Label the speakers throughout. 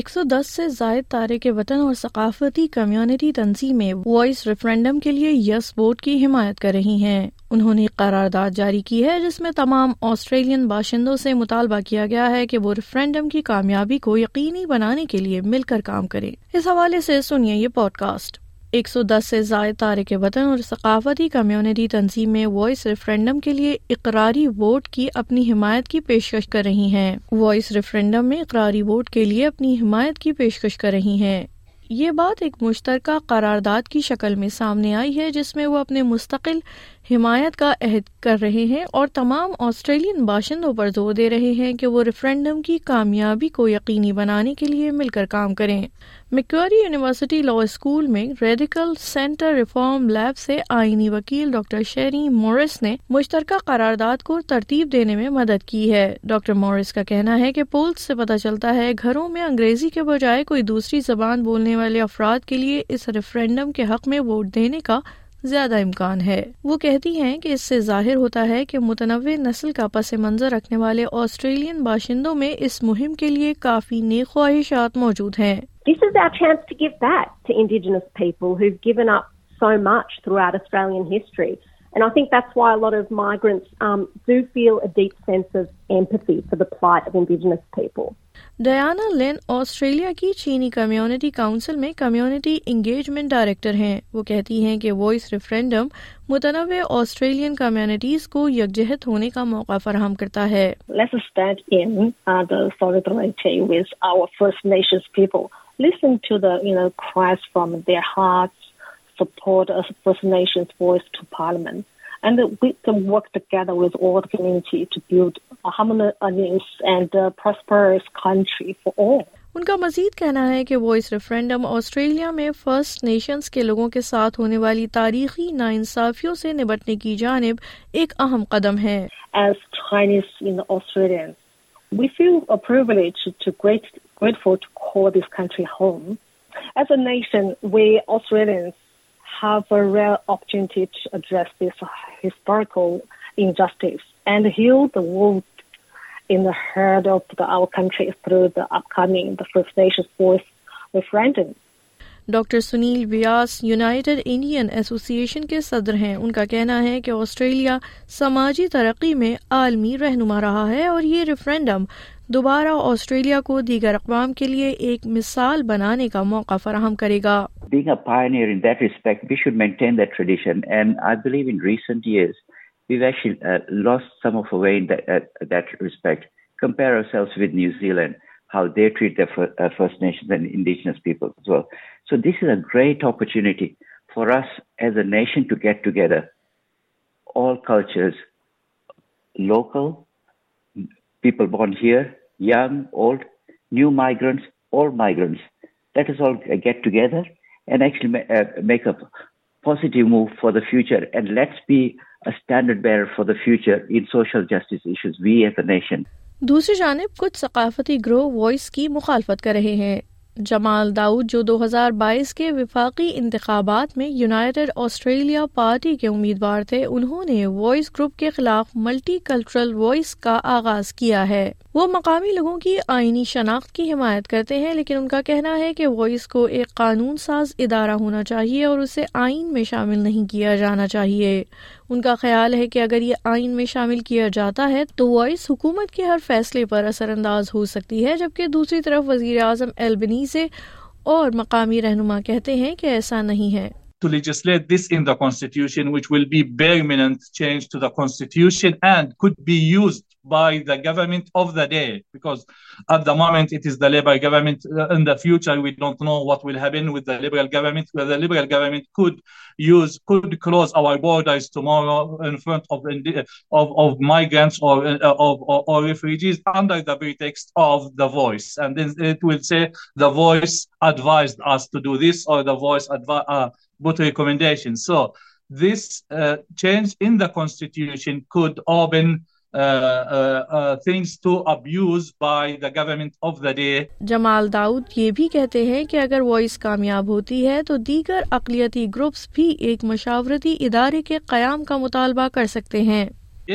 Speaker 1: ایک سو دس سے زائد تارے کے وطن اور ثقافتی کمیونٹی تنظیمیں وائس ریفرینڈم کے لیے یس بورڈ کی حمایت کر رہی ہیں انہوں نے قرارداد جاری کی ہے جس میں تمام آسٹریلین باشندوں سے مطالبہ کیا گیا ہے کہ وہ ریفرینڈم کی کامیابی کو یقینی بنانے کے لیے مل کر کام کریں اس حوالے سے سنیے یہ پوڈ کاسٹ ایک سو دس سے زائد تارک وطن اور ثقافتی کمیونٹی تنظیمیں وائس ریفرینڈم کے لیے اقراری ووٹ کی اپنی حمایت کی پیشکش کر رہی ہیں وائس ریفرینڈم میں اقراری ووٹ کے لیے اپنی حمایت کی پیشکش کر رہی ہیں یہ بات ایک مشترکہ قرارداد کی شکل میں سامنے آئی ہے جس میں وہ اپنے مستقل حمایت کا عہد کر رہے ہیں اور تمام آسٹریلین باشندوں پر زور دے رہے ہیں کہ وہ ریفرینڈم کی کامیابی کو یقینی بنانے کے لیے مل کر کام کریں میکوری یونیورسٹی لا اسکول میں ریڈیکل سینٹر ریفارم لیب سے آئینی وکیل ڈاکٹر شیری مورس نے مشترکہ قرارداد کو ترتیب دینے میں مدد کی ہے ڈاکٹر مورس کا کہنا ہے کہ پولس سے پتہ چلتا ہے گھروں میں انگریزی کے بجائے کوئی دوسری زبان بولنے والے افراد کے لیے اس ریفرینڈم کے حق میں ووٹ دینے کا زیادہ امکان ہے وہ کہتی ہیں کہ اس سے ظاہر ہوتا ہے کہ متنوع نسل کا پس منظر رکھنے والے آسٹریلین باشندوں میں اس مہم کے لیے کافی نیک خواہشات موجود ہیں ڈیانا لین آسٹریلیا کی چینی کمیونٹی کاؤنسل میں کمیونٹی انگیجمنٹ ڈائریکٹر ہیں وہ کہتی ہیں کہ وائس ریفرینڈم متنوع آسٹریلین کمیونٹیز کو یکجہت ہونے کا موقع فراہم کرتا ہے
Speaker 2: a harmonious and a prosperous country for all.
Speaker 1: ان کا مزید کہنا ہے کہ وہ اس ریفرینڈم آسٹریلیا میں فرسٹ نیشنز کے لوگوں کے ساتھ ہونے والی تاریخی ناانصافیوں سے نبٹنے کی جانب ایک اہم قدم ہے
Speaker 2: Chinese, and heal the wound in the heart of the, our country through the upcoming the First Nations voice referendum.
Speaker 1: Doctor Sunil Vyas United Indian Association کے صدر ہیں ان کا کہنا ہے کہ آسٹریلیا سماجی ترقی میں عالمی رہنما رہا ہے اور یہ ریفرینڈم دوبارہ آسٹریلیا کو دیگر اقوام کے لیے ایک مثال بنانے کا موقع فراہم کرے گا
Speaker 3: being a pioneer in that respect, we should maintain that tradition. And I believe in recent years, we've actually uh, lost some of our way in that respect. Compare ourselves with New Zealand, how they treat their uh, First Nations and Indigenous people as well. So this is a great opportunity for us as a nation to get together, all cultures, local, people born here, young, old, new migrants, all migrants. Let us all get together and actually uh, make a positive move for the future. And let's be future justice
Speaker 1: دوسری جانب کچھ ثقافتی گروہ voice کی مخالفت کر رہے ہیں جمال داؤد جو دو ہزار بائیس کے وفاقی انتخابات میں یونائٹڈ آسٹریلیا پارٹی کے امیدوار تھے انہوں نے وائس گروپ کے خلاف ملٹی کلچرل وائس کا آغاز کیا ہے وہ مقامی لوگوں کی آئینی شناخت کی حمایت کرتے ہیں لیکن ان کا کہنا ہے کہ وائس کو ایک قانون ساز ادارہ ہونا چاہیے اور اسے آئین میں شامل نہیں کیا جانا چاہیے ان کا خیال ہے کہ اگر یہ آئین میں شامل کیا جاتا ہے تو وائس حکومت کے ہر فیصلے پر اثر انداز ہو سکتی ہے جبکہ دوسری طرف وزیر اعظم البنی سے اور مقامی رہنما کہتے ہیں کہ ایسا نہیں ہے
Speaker 4: بائی داسٹ مومنٹ ریکمینڈیشن سو دس چینجن خود Uh, uh, uh,
Speaker 1: جمال داؤد یہ بھی کہتے ہیں کہ اگر وائس کامیاب ہوتی ہے تو دیگر اقلیتی گروپس بھی ایک مشاورتی ادارے کے قیام کا مطالبہ کر سکتے ہیں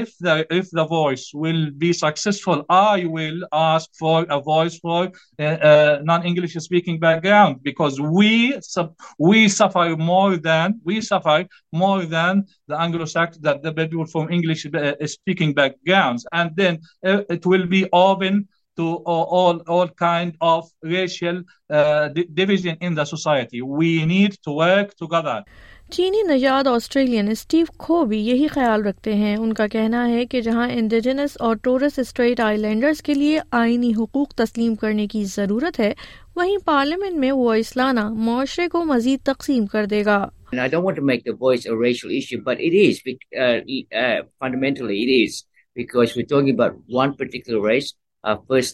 Speaker 4: if the if the voice will be successful, I will ask for a voice for uh, uh, non-English speaking background because we su we suffer more than we suffer more than the Anglo-Saxon that the people from English speaking backgrounds, and then it will be open to all, all kind of racial uh, division in the society. We need to work together.
Speaker 1: چینی نژاد Australian Steve کھو بھی یہی خیال رکھتے ہیں ان کا کہنا ہے کہ جہاں انڈیجنس اور ٹورس اسٹریٹ آئی لینڈرز کے لیے آئینی حقوق تسلیم کرنے کی ضرورت ہے وہیں پارلیمنٹ میں وہ اسلانہ معاشرے کو مزید تقسیم کر دے گا
Speaker 5: فرسٹ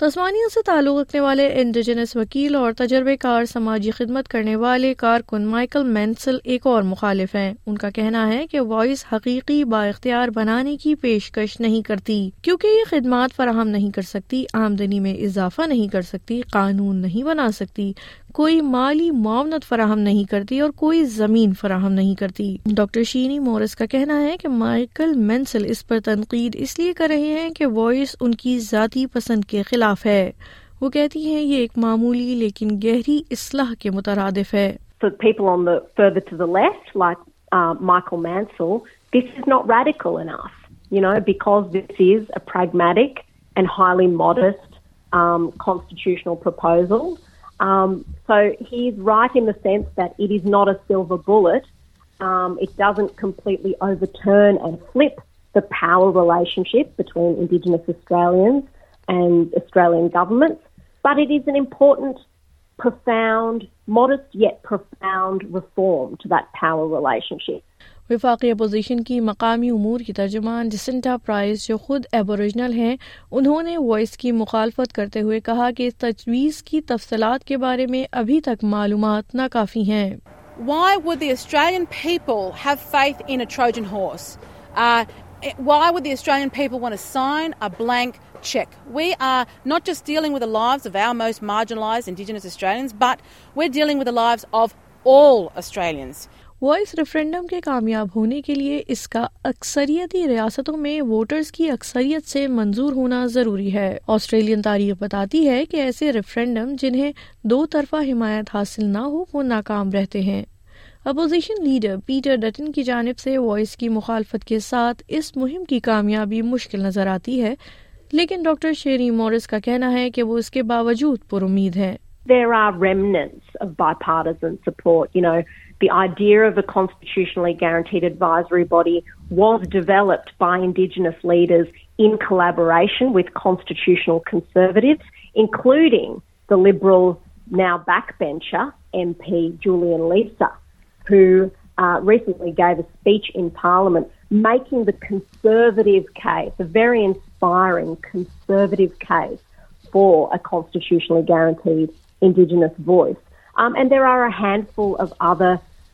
Speaker 1: تسمانیہ سے تعلق رکھنے والے انڈیجنس وکیل اور تجربے کار سماجی خدمت کرنے والے کارکن مائیکل مینسل ایک اور مخالف ہیں ان کا کہنا ہے کہ وائس حقیقی با اختیار بنانے کی پیشکش نہیں کرتی کیوں کہ یہ خدمات فراہم نہیں کر سکتی آمدنی میں اضافہ نہیں کر سکتی قانون نہیں بنا سکتی کوئی مالی معاونت فراہم نہیں کرتی اور کوئی زمین فراہم نہیں کرتی ڈاکٹر شینی مورس کا کہنا ہے کہ مائیکل مینسل اس پر تنقید اس لیے کر رہے ہیں کہ وائس ان کی ذاتی پسند کے خلاف ہے وہ کہتی ہیں یہ ایک معمولی لیکن گہری اصلاح کے مترادف ہے
Speaker 2: Michael Mansell this is not radical government relationship Indigenous government more پیو ریشن شیپ
Speaker 1: وفاقی اپوزیشن کی مقامی امور کی ترجمان جسنٹا پرائز جو خود ایبوریجنل ہیں انہوں نے وائس کی مخالفت کرتے ہوئے کہا کہ اس تجویز کی تفصیلات کے بارے میں ابھی تک معلومات ناکافی ہیں وائس ریفرینڈم کے کامیاب ہونے کے لیے اس کا اکثریتی ریاستوں میں ووٹرز کی اکثریت سے منظور ہونا ضروری ہے آسٹریلین تاریخ بتاتی ہے کہ ایسے ریفرینڈم جنہیں دو طرفہ حمایت حاصل نہ ہو وہ ناکام رہتے ہیں اپوزیشن لیڈر پیٹر ڈٹن کی جانب سے وائس کی مخالفت کے ساتھ اس مہم کی کامیابی مشکل نظر آتی ہے لیکن ڈاکٹر شیری مورس کا کہنا ہے کہ وہ اس کے باوجود پر امید ہے
Speaker 2: we are ڈیئرنٹ advisory body would developed by Indigenous leaders in collaboration with institution including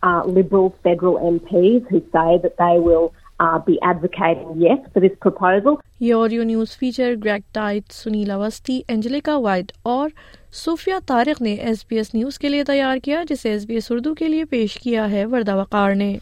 Speaker 2: uh, uh, Liberal federal MPs who say that they will uh, be advocating yes for this proposal.
Speaker 1: یہ audio news feature Greg ٹائٹ اور سنیلاوستی Angelica white اور صوفیہ طارق نے S B S news کے لیے تیار کیا جسے ایس بی ایس اردو کے لیے پیش کیا ہے وردہ وقار نے